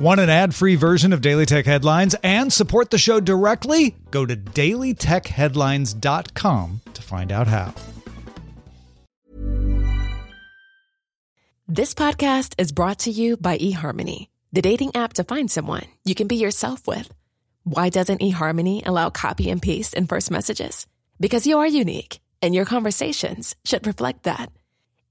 Want an ad free version of Daily Tech Headlines and support the show directly? Go to dailytechheadlines.com to find out how. This podcast is brought to you by eHarmony, the dating app to find someone you can be yourself with. Why doesn't eHarmony allow copy and paste in first messages? Because you are unique, and your conversations should reflect that.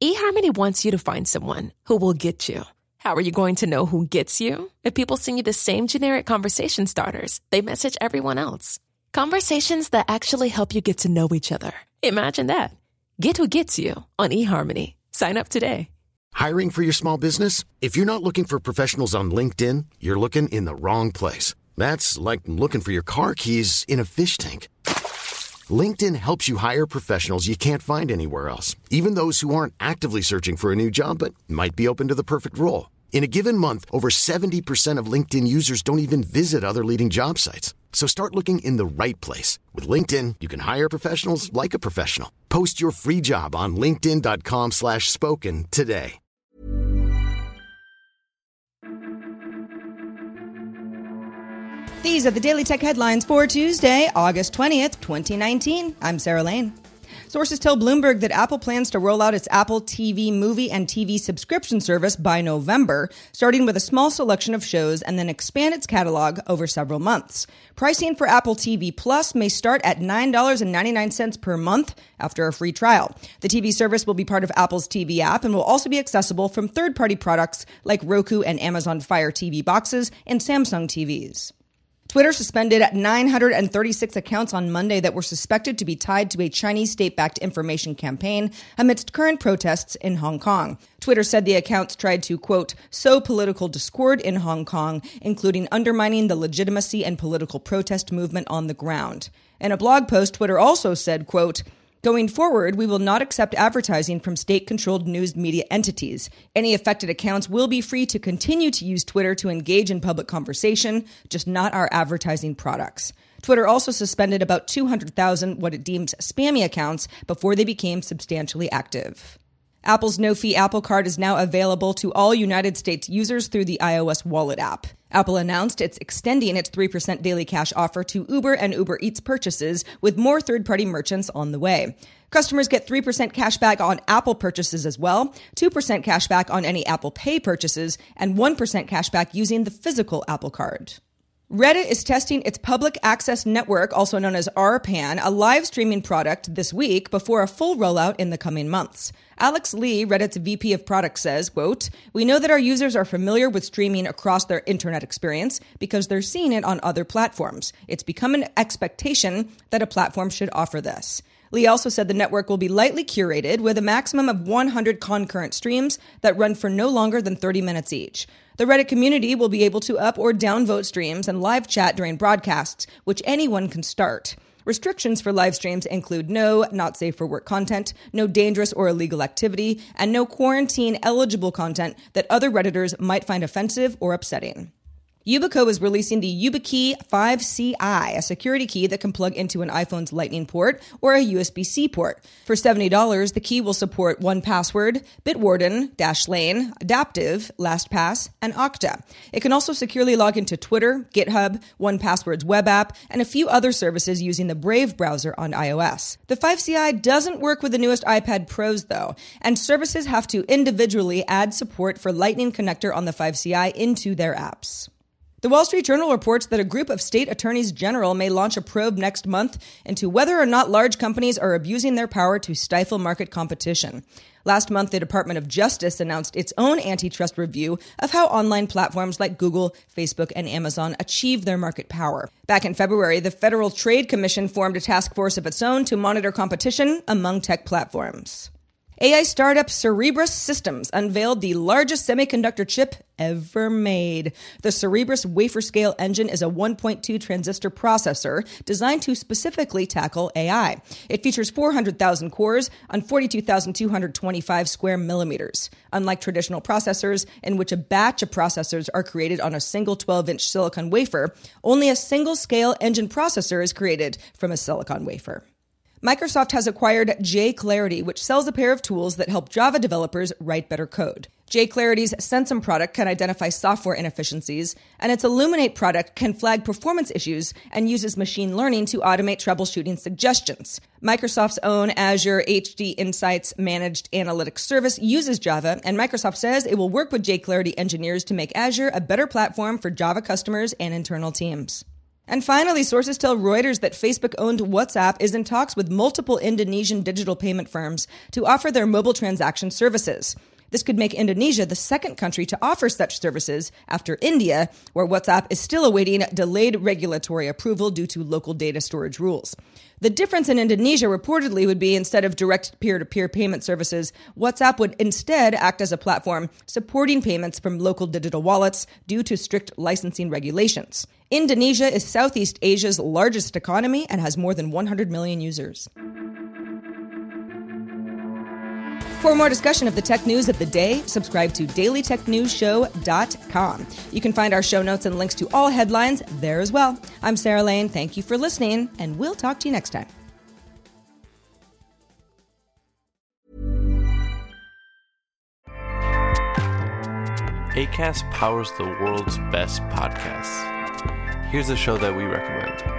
eHarmony wants you to find someone who will get you. How are you going to know who gets you? If people send you the same generic conversation starters, they message everyone else. Conversations that actually help you get to know each other. Imagine that. Get who gets you on eHarmony. Sign up today. Hiring for your small business? If you're not looking for professionals on LinkedIn, you're looking in the wrong place. That's like looking for your car keys in a fish tank. LinkedIn helps you hire professionals you can't find anywhere else, even those who aren't actively searching for a new job but might be open to the perfect role. In a given month, over 70% of LinkedIn users don't even visit other leading job sites. So start looking in the right place. With LinkedIn, you can hire professionals like a professional. Post your free job on linkedin.com slash spoken today. These are the Daily Tech headlines for Tuesday, August 20th, 2019. I'm Sarah Lane. Sources tell Bloomberg that Apple plans to roll out its Apple TV movie and TV subscription service by November, starting with a small selection of shows and then expand its catalog over several months. Pricing for Apple TV Plus may start at $9.99 per month after a free trial. The TV service will be part of Apple's TV app and will also be accessible from third party products like Roku and Amazon Fire TV boxes and Samsung TVs. Twitter suspended 936 accounts on Monday that were suspected to be tied to a Chinese state backed information campaign amidst current protests in Hong Kong. Twitter said the accounts tried to, quote, sow political discord in Hong Kong, including undermining the legitimacy and political protest movement on the ground. In a blog post, Twitter also said, quote, Going forward, we will not accept advertising from state controlled news media entities. Any affected accounts will be free to continue to use Twitter to engage in public conversation, just not our advertising products. Twitter also suspended about 200,000 what it deems spammy accounts before they became substantially active. Apple's no fee Apple Card is now available to all United States users through the iOS Wallet app. Apple announced it's extending its 3% daily cash offer to Uber and Uber Eats purchases, with more third party merchants on the way. Customers get 3% cash back on Apple purchases as well, 2% cash back on any Apple Pay purchases, and 1% cash back using the physical Apple Card. Reddit is testing its public access network, also known as RPAN, a live streaming product this week before a full rollout in the coming months. Alex Lee, Reddit's VP of product says, quote, We know that our users are familiar with streaming across their internet experience because they're seeing it on other platforms. It's become an expectation that a platform should offer this. Lee also said the network will be lightly curated with a maximum of 100 concurrent streams that run for no longer than 30 minutes each. The Reddit community will be able to up or downvote streams and live chat during broadcasts, which anyone can start. Restrictions for live streams include no not safe for work content, no dangerous or illegal activity, and no quarantine eligible content that other Redditors might find offensive or upsetting. Yubico is releasing the YubiKey 5CI, a security key that can plug into an iPhone's Lightning port or a USB C port. For $70, the key will support 1Password, Bitwarden, Dashlane, Idaptive, LastPass, and Okta. It can also securely log into Twitter, GitHub, 1Password's web app, and a few other services using the Brave browser on iOS. The 5CI doesn't work with the newest iPad Pros, though, and services have to individually add support for Lightning Connector on the 5CI into their apps. The Wall Street Journal reports that a group of state attorneys general may launch a probe next month into whether or not large companies are abusing their power to stifle market competition. Last month, the Department of Justice announced its own antitrust review of how online platforms like Google, Facebook, and Amazon achieve their market power. Back in February, the Federal Trade Commission formed a task force of its own to monitor competition among tech platforms. AI startup Cerebras Systems unveiled the largest semiconductor chip ever made. The Cerebras wafer scale engine is a 1.2 transistor processor designed to specifically tackle AI. It features 400,000 cores on 42,225 square millimeters. Unlike traditional processors, in which a batch of processors are created on a single 12 inch silicon wafer, only a single scale engine processor is created from a silicon wafer. Microsoft has acquired JClarity, which sells a pair of tools that help Java developers write better code. jClarity's Censum product can identify software inefficiencies, and its Illuminate product can flag performance issues and uses machine learning to automate troubleshooting suggestions. Microsoft's own Azure HD Insights Managed Analytics Service uses Java, and Microsoft says it will work with jClarity engineers to make Azure a better platform for Java customers and internal teams. And finally, sources tell Reuters that Facebook owned WhatsApp is in talks with multiple Indonesian digital payment firms to offer their mobile transaction services. This could make Indonesia the second country to offer such services after India, where WhatsApp is still awaiting delayed regulatory approval due to local data storage rules. The difference in Indonesia reportedly would be instead of direct peer to peer payment services, WhatsApp would instead act as a platform supporting payments from local digital wallets due to strict licensing regulations. Indonesia is Southeast Asia's largest economy and has more than 100 million users. For more discussion of the tech news of the day, subscribe to dailytechnewsshow.com. You can find our show notes and links to all headlines there as well. I'm Sarah Lane. Thank you for listening, and we'll talk to you next time. ACAST powers the world's best podcasts. Here's a show that we recommend.